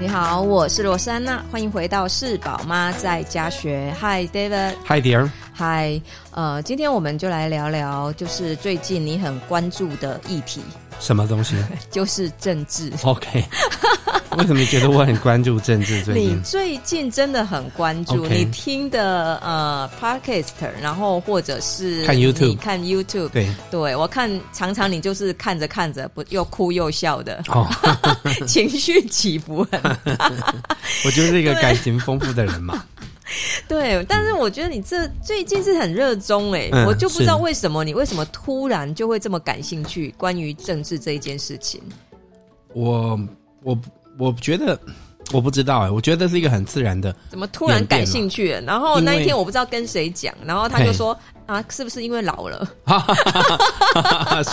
你好，我是罗珊娜，欢迎回到是宝妈在家学。Hi David。Hi dear。Hi，呃，今天我们就来聊聊，就是最近你很关注的议题。什么东西？就是政治。OK。为什么你觉得我很关注政治？最近 你最近真的很关注。你听的呃 Podcast，然后或者是看 YouTube，看 YouTube。对，对我看常常你就是看着看着不又哭又笑的，哦、情绪起伏很大。我就是一个感情丰富的人嘛。对，但是我觉得你这最近是很热衷哎、嗯，我就不知道为什么你为什么突然就会这么感兴趣关于政治这一件事情。我我。我觉得我不知道哎、欸，我觉得是一个很自然的。怎么突然感兴趣了？然后那一天我不知道跟谁讲，然后他就说。啊，是不是因为老了？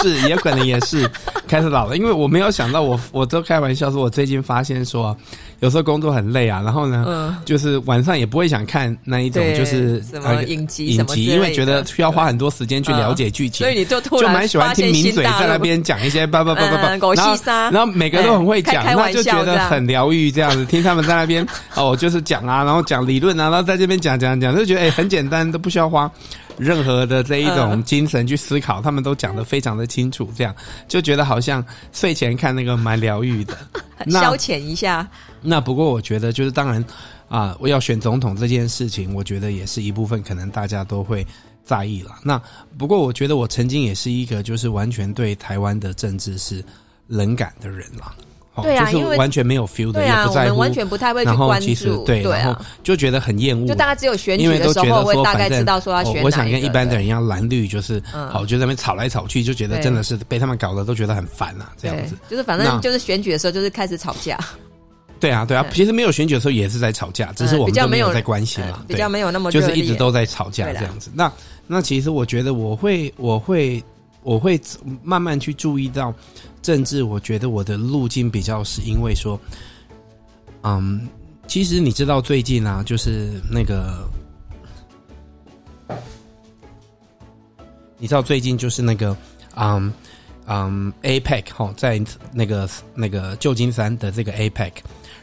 是，也可能也是 开始老了。因为我没有想到我，我我都开玩笑说，我最近发现说，有时候工作很累啊，然后呢，嗯，就是晚上也不会想看那一种，就是什么影集、影集，因为觉得需要花很多时间去了解剧情，所以你就突然就蛮喜欢听名嘴在那边讲一些叭叭叭叭叭，然后，然后每个都很会讲，那就觉得很疗愈，这样子听他们在那边哦，就是讲啊，然后讲理论啊，然后在这边讲讲讲，就觉得哎、欸，很简单，都不需要花。任何的这一种精神去思考，他们都讲得非常的清楚，这样就觉得好像睡前看那个蛮疗愈的，消遣一下。那不过我觉得就是当然啊，我要选总统这件事情，我觉得也是一部分可能大家都会在意了。那不过我觉得我曾经也是一个就是完全对台湾的政治是冷感的人啦。对啊，就是完全没有 feel 的，对啊，也不在乎，我们完全不太会去关注，对，对啊，然后就觉得很厌恶，就大家只有选举的时候会大概知道说要选哪。我想跟一般的人一样，蓝绿就是，好，就在那边吵来吵去，就觉得真的是被他们搞得都觉得很烦啊，这样子。就是反正就是选举的时候就是开始吵架。对啊，对啊，其实没有选举的时候也是在吵架，只是我们都没有在关心嘛，比较没有那么就是一直都在吵架这样子。那那其实我觉得我会我会我会慢慢去注意到。政治，我觉得我的路径比较是因为说，嗯，其实你知道最近啊，就是那个，你知道最近就是那个，嗯嗯，APEC 哈，在那个那个旧金山的这个 APEC，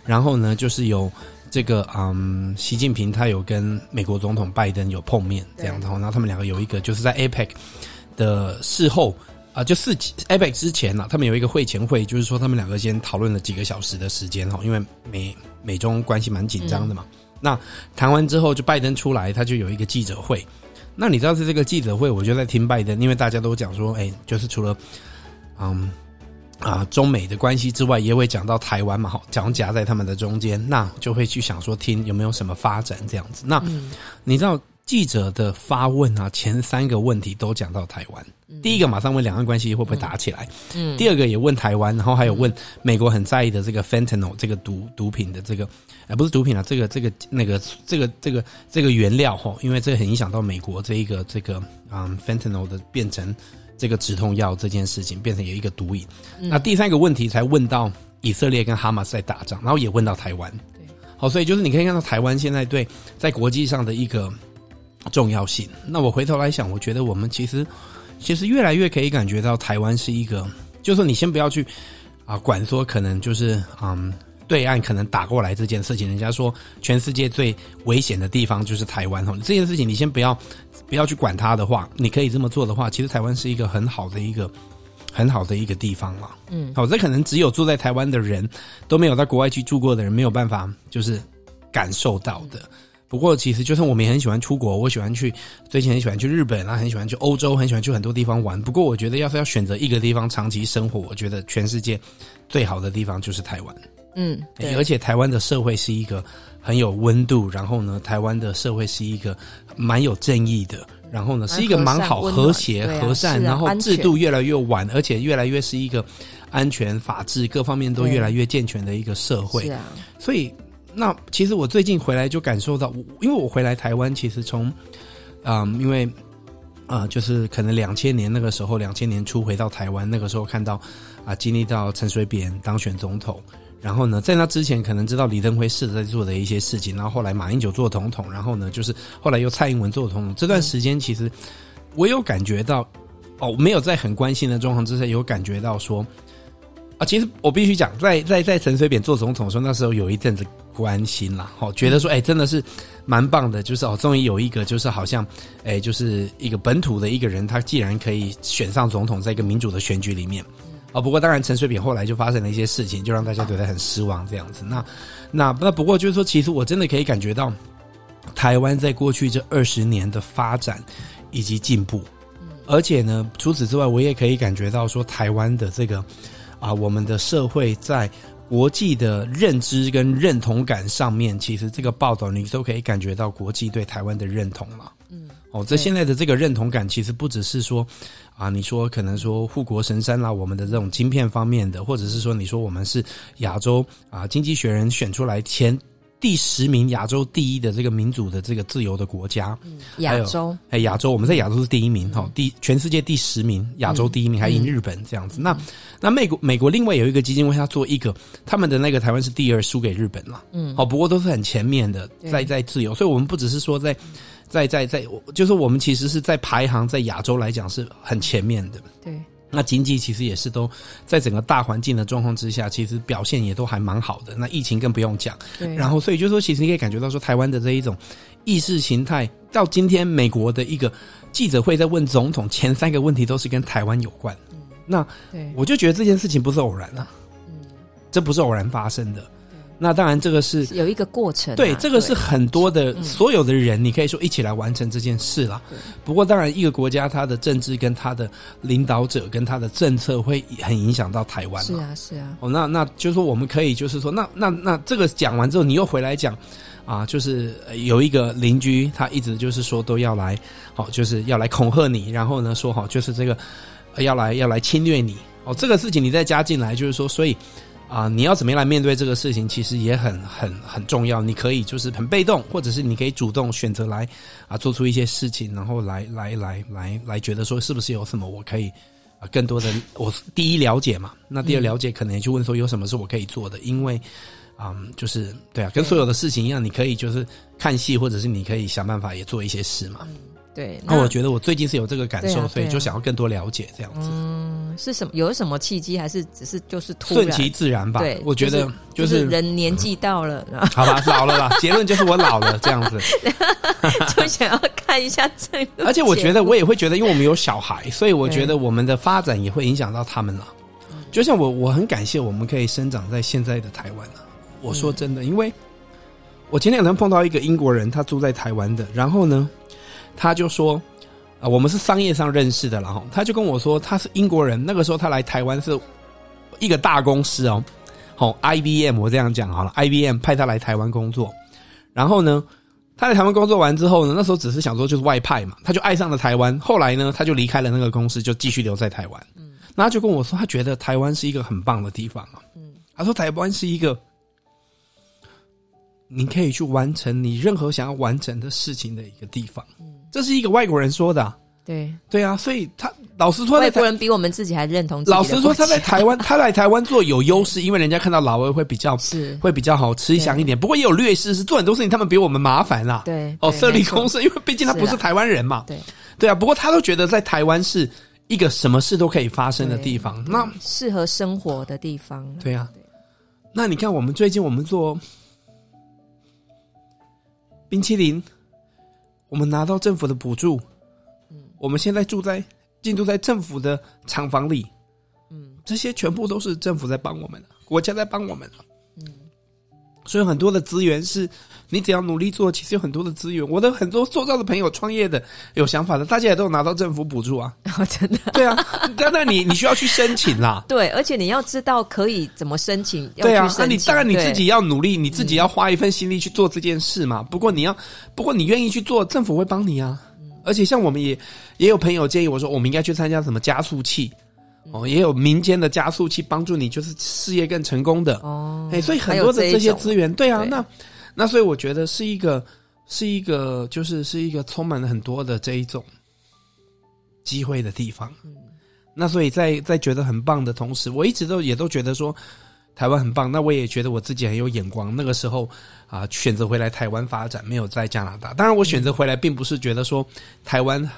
然后呢，就是有这个嗯，习近平他有跟美国总统拜登有碰面这样，然后然后他们两个有一个就是在 APEC 的事后。啊，就四 APEC 之前呢、啊，他们有一个会前会，就是说他们两个先讨论了几个小时的时间哈，因为美美中关系蛮紧张的嘛。嗯、那谈完之后，就拜登出来，他就有一个记者会。那你知道是这个记者会，我就在听拜登，因为大家都讲说，哎，就是除了嗯啊中美的关系之外，也会讲到台湾嘛，哈，讲夹在他们的中间，那就会去想说，听有没有什么发展这样子。那、嗯、你知道？记者的发问啊，前三个问题都讲到台湾。第一个马上问两岸关系会不会打起来，嗯，第二个也问台湾，然后还有问美国很在意的这个 fentanyl 这个毒毒品的这个，呃，不是毒品啊，这个这个那个这个这个这个原料哈，因为这个很影响到美国这一个这个嗯 fentanyl 的变成这个止痛药这件事情，变成有一个毒瘾。那第三个问题才问到以色列跟哈马斯在打仗，然后也问到台湾。对，好，所以就是你可以看到台湾现在对在国际上的一个。重要性。那我回头来想，我觉得我们其实其实越来越可以感觉到台湾是一个，就是说你先不要去啊管说可能就是嗯对岸可能打过来这件事情，人家说全世界最危险的地方就是台湾哦，这件事情你先不要不要去管它的话，你可以这么做的话，其实台湾是一个很好的一个很好的一个地方了。嗯，好，这可能只有住在台湾的人都没有在国外去住过的人没有办法就是感受到的。不过，其实就算我们也很喜欢出国，我喜欢去，最近很喜欢去日本啊，很喜欢去欧洲，很喜欢去很多地方玩。不过，我觉得要是要选择一个地方长期生活，我觉得全世界最好的地方就是台湾。嗯，对，而且台湾的社会是一个很有温度，然后呢，台湾的社会是一个蛮有正义的，然后呢，是一个蛮好和谐、和善，然后制度越来越完，而且越来越是一个安全、法治各方面都越来越健全的一个社会。是啊，所以。那其实我最近回来就感受到，因为我回来台湾，其实从，嗯，因为啊、就是可能两千年那个时候，两千年初回到台湾，那个时候看到啊，经历到陈水扁当选总统，然后呢，在那之前可能知道李登辉试着在做的一些事情，然后后来马英九做总统，然后呢，就是后来又蔡英文做总统，这段时间其实我有感觉到，哦，没有在很关心的状况之下，有感觉到说。啊，其实我必须讲，在在在陈水扁做总统的时候，那时候有一阵子关心啦，哦，觉得说，哎，真的是蛮棒的，就是哦，终于有一个，就是好像，哎，就是一个本土的一个人，他既然可以选上总统，在一个民主的选举里面，啊，不过当然陈水扁后来就发生了一些事情，就让大家觉得很失望，这样子。那那那不过就是说，其实我真的可以感觉到，台湾在过去这二十年的发展以及进步，而且呢，除此之外，我也可以感觉到说，台湾的这个。啊，我们的社会在国际的认知跟认同感上面，其实这个报道你都可以感觉到国际对台湾的认同了。嗯，哦，这现在的这个认同感，其实不只是说啊，你说可能说护国神山啦，我们的这种晶片方面的，或者是说你说我们是亚洲啊，经济学人选出来前。第十名亚洲第一的这个民主的这个自由的国家，亚洲。哎，亚洲我们在亚洲是第一名哈，第全世界第十名，亚洲第一名还赢日本这样子。那那美国美国另外有一个基金会，他做一个他们的那个台湾是第二，输给日本了。嗯，好，不过都是很前面的，在在自由，所以我们不只是说在在在在，就是我们其实是在排行在亚洲来讲是很前面的。对。那经济其实也是都在整个大环境的状况之下，其实表现也都还蛮好的。那疫情更不用讲。对。然后，所以就说，其实你可以感觉到说，台湾的这一种意识形态，到今天美国的一个记者会在问总统前三个问题都是跟台湾有关。嗯。那，对。我就觉得这件事情不是偶然啊。嗯。这不是偶然发生的。那当然，这个是有一个过程。对，这个是很多的所有的人，你可以说一起来完成这件事了。不过，当然，一个国家它的政治跟它的领导者跟它的政策会很影响到台湾。是啊，是啊。哦，那那就是说，我们可以就是说，那那那这个讲完之后，你又回来讲啊，就是有一个邻居，他一直就是说都要来，好，就是要来恐吓你，然后呢说好，就是这个要来要来侵略你。哦，这个事情你再加进来，就是说，所以。啊，你要怎么样来面对这个事情，其实也很很很重要。你可以就是很被动，或者是你可以主动选择来啊，做出一些事情，然后来来来来来觉得说是不是有什么我可以啊更多的我第一了解嘛，那第二了解可能也就问说有什么是我可以做的，因为啊、就是对啊，跟所有的事情一样，你可以就是看戏，或者是你可以想办法也做一些事嘛。对，那我觉得我最近是有这个感受，啊啊、所以就想要更多了解这样子。嗯，是什么？有什么契机？还是只是就是突然？顺其自然吧。对，我觉得就是、就是、人年纪到了，嗯、好吧，老了吧。结论就是我老了这样子，就想要看一下这个。而且我觉得我也会觉得，因为我们有小孩，所以我觉得我们的发展也会影响到他们了。就像我，我很感谢我们可以生长在现在的台湾。我说真的，因为我前两天碰到一个英国人，他住在台湾的，然后呢。他就说，啊，我们是商业上认识的，然后他就跟我说，他是英国人，那个时候他来台湾是一个大公司哦，好，IBM，我这样讲好了，IBM 派他来台湾工作，然后呢，他在台湾工作完之后呢，那时候只是想说就是外派嘛，他就爱上了台湾，后来呢，他就离开了那个公司，就继续留在台湾，嗯，那他就跟我说，他觉得台湾是一个很棒的地方啊，嗯，他说台湾是一个。你可以去完成你任何想要完成的事情的一个地方，嗯，这是一个外国人说的，啊，对对啊，所以他老实说，外国人比我们自己还认同。老实说，他在台湾，他来台湾做有优势，因为人家看到老外会比较是会比较好吃香一点。不过也有劣势，是做很多事情他们比我们麻烦啦。对哦，设立公司，因为毕竟他不是台湾人嘛。对对啊，不过他都觉得在台湾是一个什么事都可以发生的地方，那适合生活的地方。对啊，那你看我们最近我们做。冰淇淋，我们拿到政府的补助，嗯，我们现在住在进驻在政府的厂房里，嗯，这些全部都是政府在帮我们的，国家在帮我们的，嗯，所以很多的资源是你只要努力做，其实有很多的资源。我的很多做到的朋友创业的有想法的，大家也都有拿到政府补助啊，哦，真的，对啊，当然你你需要去申请啦，对，而且你要知道可以怎么申请，对啊，那你当然你自己要努力，你自己要花一份心力去做这件事嘛。不过你要，不过你愿意去做，政府会帮你啊。而且像我们也也有朋友建议我说，我们应该去参加什么加速器哦，也有民间的加速器帮助你，就是事业更成功的哦。哎，所以很多的这些资源，对啊，那。那所以我觉得是一个，是一个，就是是一个充满了很多的这一种机会的地方。嗯，那所以在在觉得很棒的同时，我一直都也都觉得说台湾很棒。那我也觉得我自己很有眼光。那个时候啊，选择回来台湾发展，没有在加拿大。当然，我选择回来并不是觉得说台湾。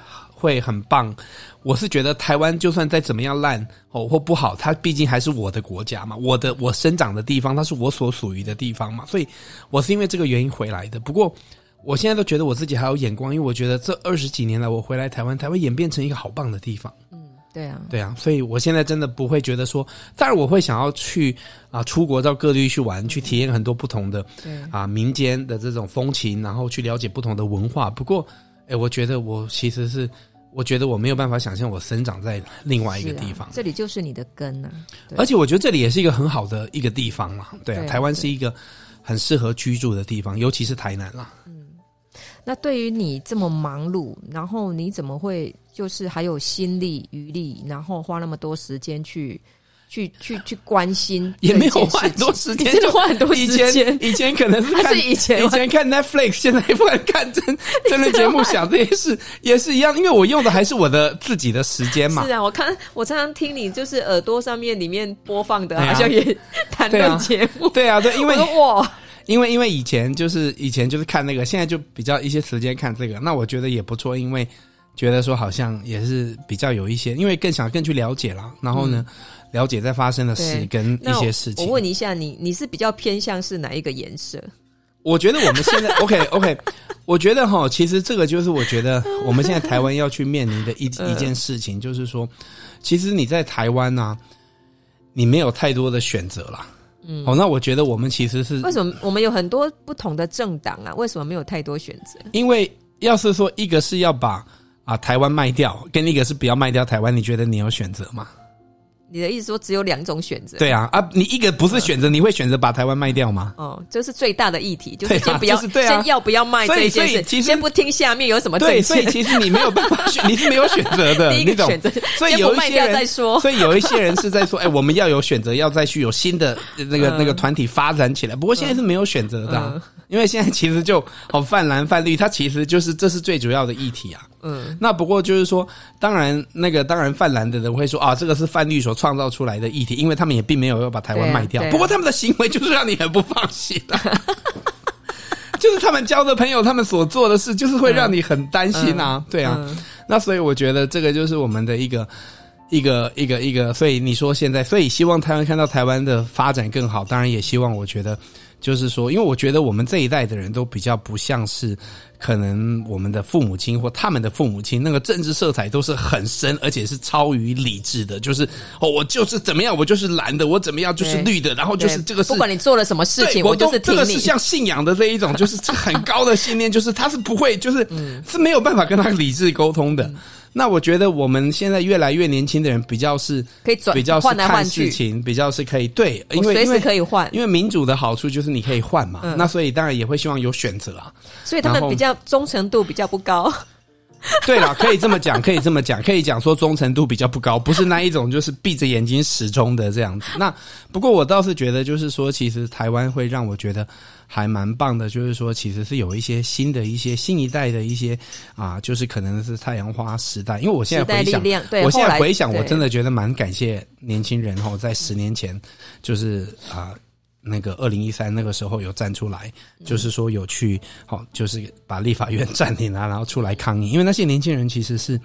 会很棒。我是觉得台湾就算再怎么样烂哦或不好，它毕竟还是我的国家嘛，我的我生长的地方，它是我所属于的地方嘛，所以我是因为这个原因回来的。不过我现在都觉得我自己还有眼光，因为我觉得这二十几年来我回来台湾，台湾演变成一个好棒的地方。嗯，对啊，对啊，所以我现在真的不会觉得说，当然我会想要去啊出国到各地去玩，去体验很多不同的啊民间的这种风情，然后去了解不同的文化。不过，哎，我觉得我其实是。我觉得我没有办法想象我生长在另外一个地方，啊、这里就是你的根呐、啊。而且我觉得这里也是一个很好的一个地方嘛。对啊，对啊，台湾是一个很适合居住的地方，尤其是台南啦。嗯，那对于你这么忙碌，然后你怎么会就是还有心力余力，然后花那么多时间去？去去去关心 也没有花很多时间，就花很多时间。以前以前可能是看 是以前以前看 Netflix，现在不敢看真 真的节目，想这些事也是一样，因为我用的还是我的自己的时间嘛。是啊，我看我常常听你就是耳朵上面里面播放的，好像也谈论节目。对啊，对，因为哇，因为因为以前就是以前就是看那个，现在就比较一些时间看这个，那我觉得也不错，因为觉得说好像也是比较有一些，因为更想更去了解啦，然后呢。了解在发生的事跟一些事情。我问你一下，你你是比较偏向是哪一个颜色？我觉得我们现在 OK OK，我觉得哈，其实这个就是我觉得我们现在台湾要去面临的一 一件事情，就是说，其实你在台湾呢，你没有太多的选择啦。嗯，哦，那我觉得我们其实是为什么我们有很多不同的政党啊？为什么没有太多选择？因为要是说一个是要把啊台湾卖掉，跟一个是不要卖掉台湾，你觉得你有选择吗？你的意思说只有两种选择？对啊，啊，你一个不是选择，你会选择把台湾卖掉吗？哦，这是最大的议题，就是先不要，先要不要卖这件事，其实先不听下面有什么对，所以其实你没有办法选，你是没有选择的，第一个选择，所以有一些人，所以有一些人是在说，哎，我们要有选择，要再去有新的那个那个团体发展起来。不过现在是没有选择的，因为现在其实就好泛蓝泛绿，它其实就是这是最主要的议题啊。嗯，那不过就是说，当然那个当然泛蓝的人会说啊，这个是泛绿所创造出来的议题，因为他们也并没有要把台湾卖掉。不过他们的行为就是让你很不放心啊，就是他们交的朋友，他们所做的事，就是会让你很担心啊。对啊，那所以我觉得这个就是我们的一个一个一个一个，所以你说现在，所以希望台湾看到台湾的发展更好，当然也希望我觉得。就是说，因为我觉得我们这一代的人都比较不像是可能我们的父母亲或他们的父母亲，那个政治色彩都是很深，而且是超于理智的。就是哦，我就是怎么样，我就是蓝的，我怎么样就是绿的，然后就是这个是，不管你做了什么事情，我，都是这个是像信仰的这一种，就是这很高的信念，就是他是不会，就是 是没有办法跟他理智沟通的。那我觉得我们现在越来越年轻的人比较是可以转，比较是看事情，比较是可以对，因为随时可以换，因为民主的好处就是你可以换嘛。嗯、那所以当然也会希望有选择啊。所以他们比较忠诚度比较不高。对啦，可以这么讲，可以这么讲，可以讲说忠诚度比较不高，不是那一种就是闭着眼睛始终的这样子。那不过我倒是觉得，就是说其实台湾会让我觉得。还蛮棒的，就是说，其实是有一些新的一些新一代的一些啊，就是可能是太阳花时代。因为我现在回想，我现在回想，我真的觉得蛮感谢年轻人哈，在十年前，就是啊，那个二零一三那个时候有站出来，就是说有去好，就是把立法院 占领啊，然后出来抗议，因为那些年轻人其实是。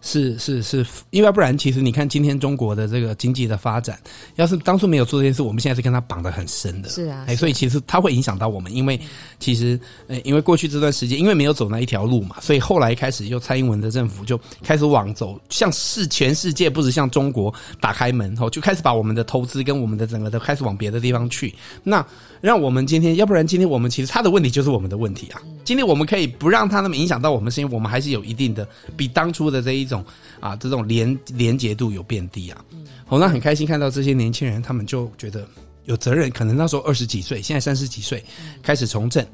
是是是，因为要不然，其实你看今天中国的这个经济的发展，要是当初没有做这件事，我们现在是跟他绑得很深的。是啊，哎，所以其实它会影响到我们，因为其实，呃，因为过去这段时间，因为没有走那一条路嘛，所以后来开始又蔡英文的政府就开始往走向世全世界，不止向中国打开门，后就开始把我们的投资跟我们的整个都开始往别的地方去。那让我们今天，要不然今天我们其实他的问题就是我们的问题啊。今天我们可以不让他那么影响到我们，是因为我们还是有一定的比当初的这一种啊，这种连连结度有变低啊。好，那很开心看到这些年轻人，他们就觉得有责任，可能那时候二十几岁，现在三十几岁，开始从政。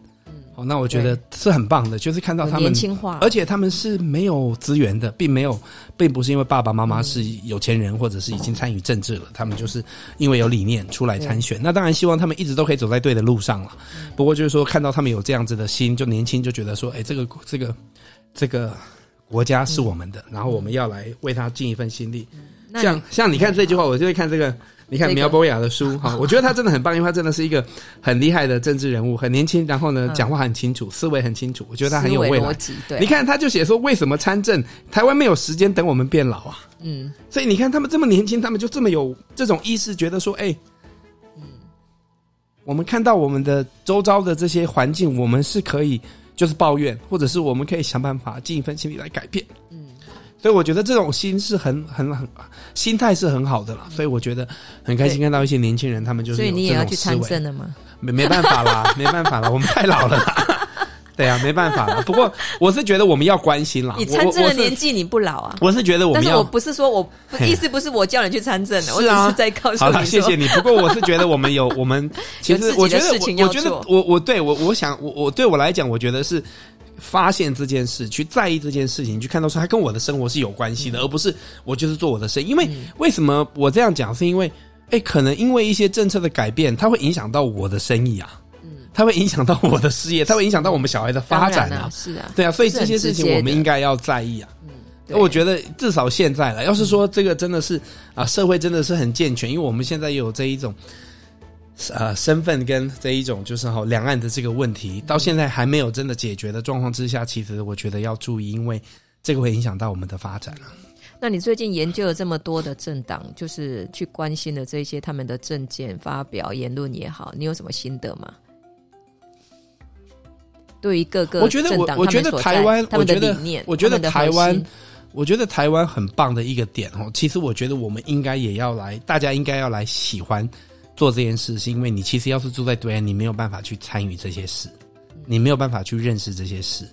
哦，那我觉得是很棒的，就是看到他们年轻化，而且他们是没有资源的，并没有，并不是因为爸爸妈妈是有钱人，或者是已经参与政治了，他们就是因为有理念出来参选。那当然希望他们一直都可以走在对的路上了。不过就是说，看到他们有这样子的心，就年轻就觉得说，哎，这个这个这个国家是我们的，然后我们要来为他尽一份心力。像像你看这句话，我就会看这个。你看苗博雅的书哈，我觉得他真的很棒，因为他真的是一个很厉害的政治人物，很年轻，然后呢，讲话很清楚，思维很清楚，我觉得他很有未来。对，你看他就写说，为什么参政？台湾没有时间等我们变老啊。嗯，所以你看他们这么年轻，他们就这么有这种意识，觉得说，哎，嗯，我们看到我们的周遭的这些环境，我们是可以就是抱怨，或者是我们可以想办法尽一份心力来改变。嗯。所以我觉得这种心是很很很心态是很好的啦，所以我觉得很开心看到一些年轻人，他们就是所以你也要去参政了吗？没没办法啦，没办法啦，我们太老了啦。对啊，没办法了。不过 我是觉得我们要关心啦。你参政的年纪你不老啊？我是觉得我们要，但是我不是说我 意思不是我叫你去参政的，我只是在告诉你。好了，谢谢你。不过我是觉得我们有 我们其实我觉得我觉得我我对我我想我我对我来讲，我觉得是。发现这件事，去在意这件事情，去看到说它跟我的生活是有关系的，而不是我就是做我的生意。因为为什么我这样讲？是因为，哎，可能因为一些政策的改变，它会影响到我的生意啊，嗯，它会影响到我的事业，它会影响到我们小孩的发展啊，是啊，对啊，所以这些事情我们应该要在意啊。嗯，我觉得至少现在了，要是说这个真的是啊，社会真的是很健全，因为我们现在有这一种。呃，身份跟这一种就是哈，两岸的这个问题，到现在还没有真的解决的状况之下，其实我觉得要注意，因为这个会影响到我们的发展啊。那你最近研究了这么多的政党，就是去关心的这些他们的政见发表言论也好，你有什么心得吗？对于各个我觉得我我觉得台湾他们的理念，我觉得台湾，我觉得台湾很棒的一个点哦。其实我觉得我们应该也要来，大家应该要来喜欢。做这件事是因为你其实要是住在对岸，你没有办法去参与这些事，你没有办法去认识这些事，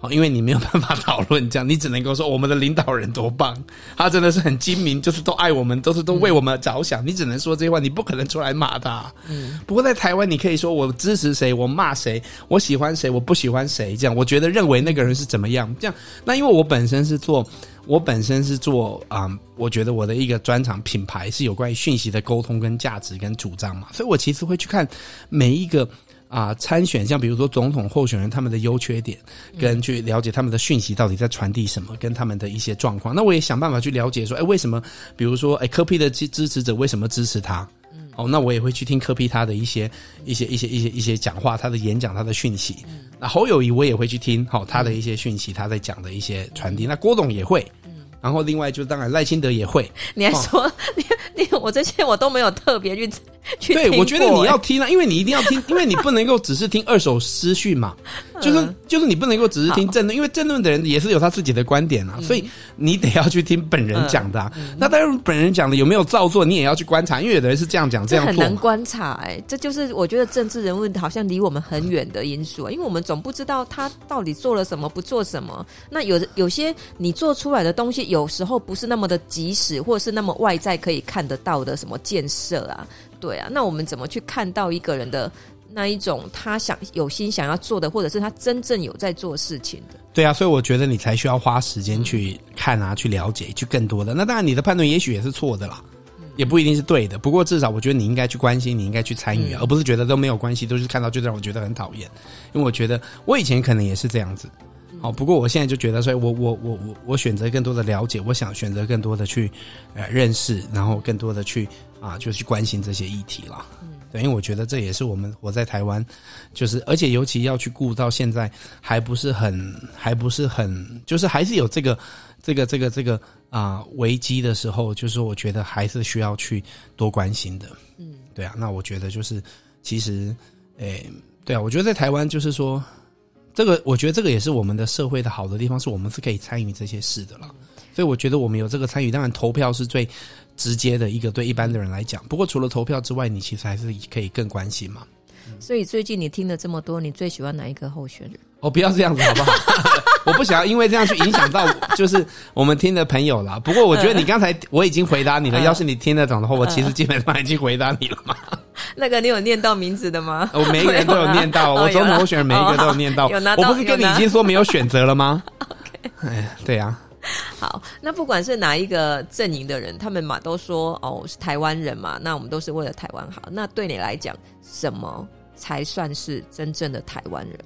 好，因为你没有办法讨论这样，你只能够说我们的领导人多棒，他真的是很精明，就是都爱我们，都是都为我们着想，你只能说这些话，你不可能出来骂他。嗯，不过在台湾，你可以说我支持谁，我骂谁，我喜欢谁，我不喜欢谁，这样，我觉得认为那个人是怎么样，这样，那因为我本身是做。我本身是做啊、嗯，我觉得我的一个专长品牌是有关于讯息的沟通跟价值跟主张嘛，所以我其实会去看每一个啊参选，像比如说总统候选人他们的优缺点，跟去了解他们的讯息到底在传递什么，跟他们的一些状况。那我也想办法去了解说，哎，为什么？比如说，哎，柯 P 的支支持者为什么支持他？哦，那我也会去听柯 P 他的一些一些一些一些一些讲话，他的演讲，他的讯息。那侯友谊我也会去听，好他的一些讯息，他在讲的一些传递。那郭董也会。然后另外就当然赖清德也会，你还说、哦、你你我这些我都没有特别去 去对，我觉得你要听啊，因为你一定要听，因为你不能够只是听二手资讯嘛，就是就是你不能够只是听政论，因为政论的人也是有他自己的观点啊，所以你得要去听本人讲的、啊。那当然本人讲的有没有照做，你也要去观察，因为有的人是这样讲这样做，很难观察哎、欸，这就是我觉得政治人物好像离我们很远的因素啊，因为我们总不知道他到底做了什么，不做什么。那有的有些你做出来的东西，有时候不是那么的及时，或者是那么外在可以看得到的什么建设啊。对啊，那我们怎么去看到一个人的那一种他想有心想要做的，或者是他真正有在做事情的？对啊，所以我觉得你才需要花时间去看啊，去了解，去更多的。那当然，你的判断也许也是错的啦，也不一定是对的。不过至少我觉得你应该去关心，你应该去参与，而不是觉得都没有关系，都是看到就让我觉得很讨厌。因为我觉得我以前可能也是这样子。好，不过我现在就觉得，所以我我我我我选择更多的了解，我想选择更多的去呃认识，然后更多的去。啊，就去关心这些议题了。嗯，对，因为我觉得这也是我们活在台湾，就是而且尤其要去顾到现在还不是很，还不是很，就是还是有这个这个这个这个啊危机的时候，就是我觉得还是需要去多关心的。嗯，对啊，那我觉得就是其实，诶，对啊，我觉得在台湾就是说，这个我觉得这个也是我们的社会的好的地方，是我们是可以参与这些事的了。所以我觉得我们有这个参与，当然投票是最。直接的一个对一般的人来讲，不过除了投票之外，你其实还是可以更关心嘛。所以最近你听了这么多，你最喜欢哪一个候选人？哦，不要这样子好不好？我不想要因为这样去影响到就是我们听的朋友啦。不过我觉得你刚才我已经回答你了，要是你听得懂的话，我其实基本上已经回答你了嘛。那个你有念到名字的吗？我每一个人都有念到，我总统候选人每一个都有念到。我不是跟你已经说没有选择了吗哎，对呀。好，那不管是哪一个阵营的人，他们嘛都说哦，是台湾人嘛，那我们都是为了台湾好。那对你来讲，什么才算是真正的台湾人？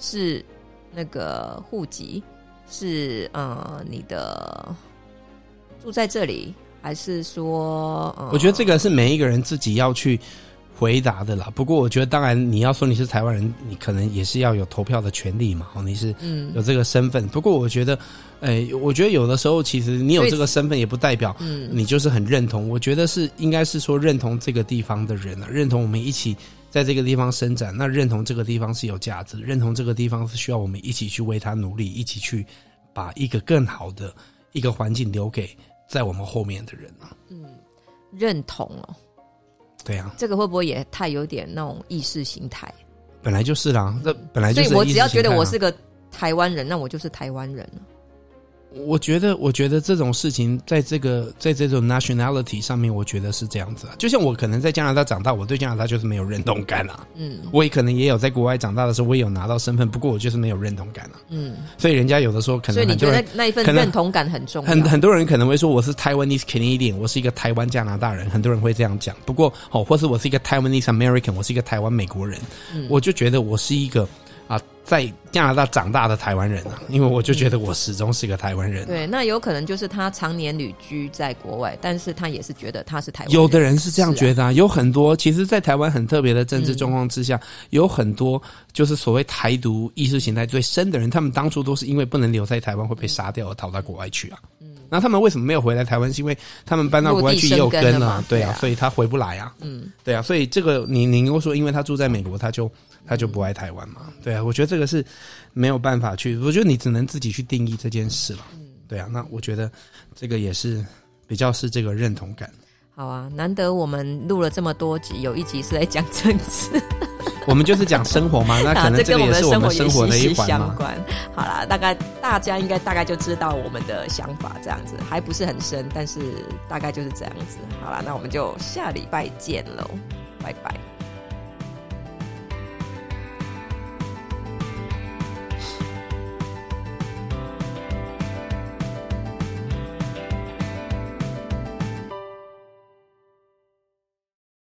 是那个户籍？是呃你的住在这里，还是说，嗯、我觉得这个是每一个人自己要去回答的啦。不过，我觉得当然你要说你是台湾人，你可能也是要有投票的权利嘛。哦，你是嗯有这个身份。嗯、不过，我觉得，哎，我觉得有的时候其实你有这个身份，也不代表嗯你就是很认同。我觉得是应该是说认同这个地方的人啊，认同我们一起在这个地方生长，那认同这个地方是有价值，认同这个地方是需要我们一起去为他努力，一起去把一个更好的一个环境留给。在我们后面的人啊，嗯，认同哦，对啊，这个会不会也太有点那种意识形态？本来就是啦，这本来就是。所以我只要觉得我是个台湾人，那我就是台湾人了。我觉得，我觉得这种事情，在这个在这种 nationality 上面，我觉得是这样子啊。就像我可能在加拿大长大，我对加拿大就是没有认同感啊。嗯，我也可能也有在国外长大的时候，我也有拿到身份，不过我就是没有认同感啊。嗯，所以人家有的时候可能，所以你觉得那一份认同感很重要？很很多人可能会说我是 Taiwanese Canadian，我是一个台湾加拿大人，很多人会这样讲。不过哦，或是我是一个 Taiwanese American，我是一个台湾美国人，嗯，我就觉得我是一个。啊，在加拿大长大的台湾人啊，因为我就觉得我始终是个台湾人，啊。对，那有可能就是他常年旅居在国外，但是他也是觉得他是台湾人。有的人是这样觉得啊，啊有很多其实，在台湾很特别的政治状况之下，嗯，有很多就是所谓台独意识形态最深的人，他们当初都是因为不能留在台湾会被杀掉而逃到国外去啊。嗯，那他们为什么没有回来台湾？是因为他们搬到国外去也有根啊，对啊，所以他回不来啊。嗯，对啊，所以这个你你如果说，因为他住在美国，他就。他就不爱台湾嘛？对啊，我觉得这个是没有办法去，我觉得你只能自己去定义这件事了。对啊，那我觉得这个也是比较是这个认同感。好啊，难得我们录了这么多集，有一集是在讲政治，我们就是讲生活嘛，那可能这个也是我们生活的一环相关。好啦，大概大家应该大概就知道我们的想法，这样子还不是很深，但是大概就是这样子。好啦，那我们就下礼拜见喽，拜拜。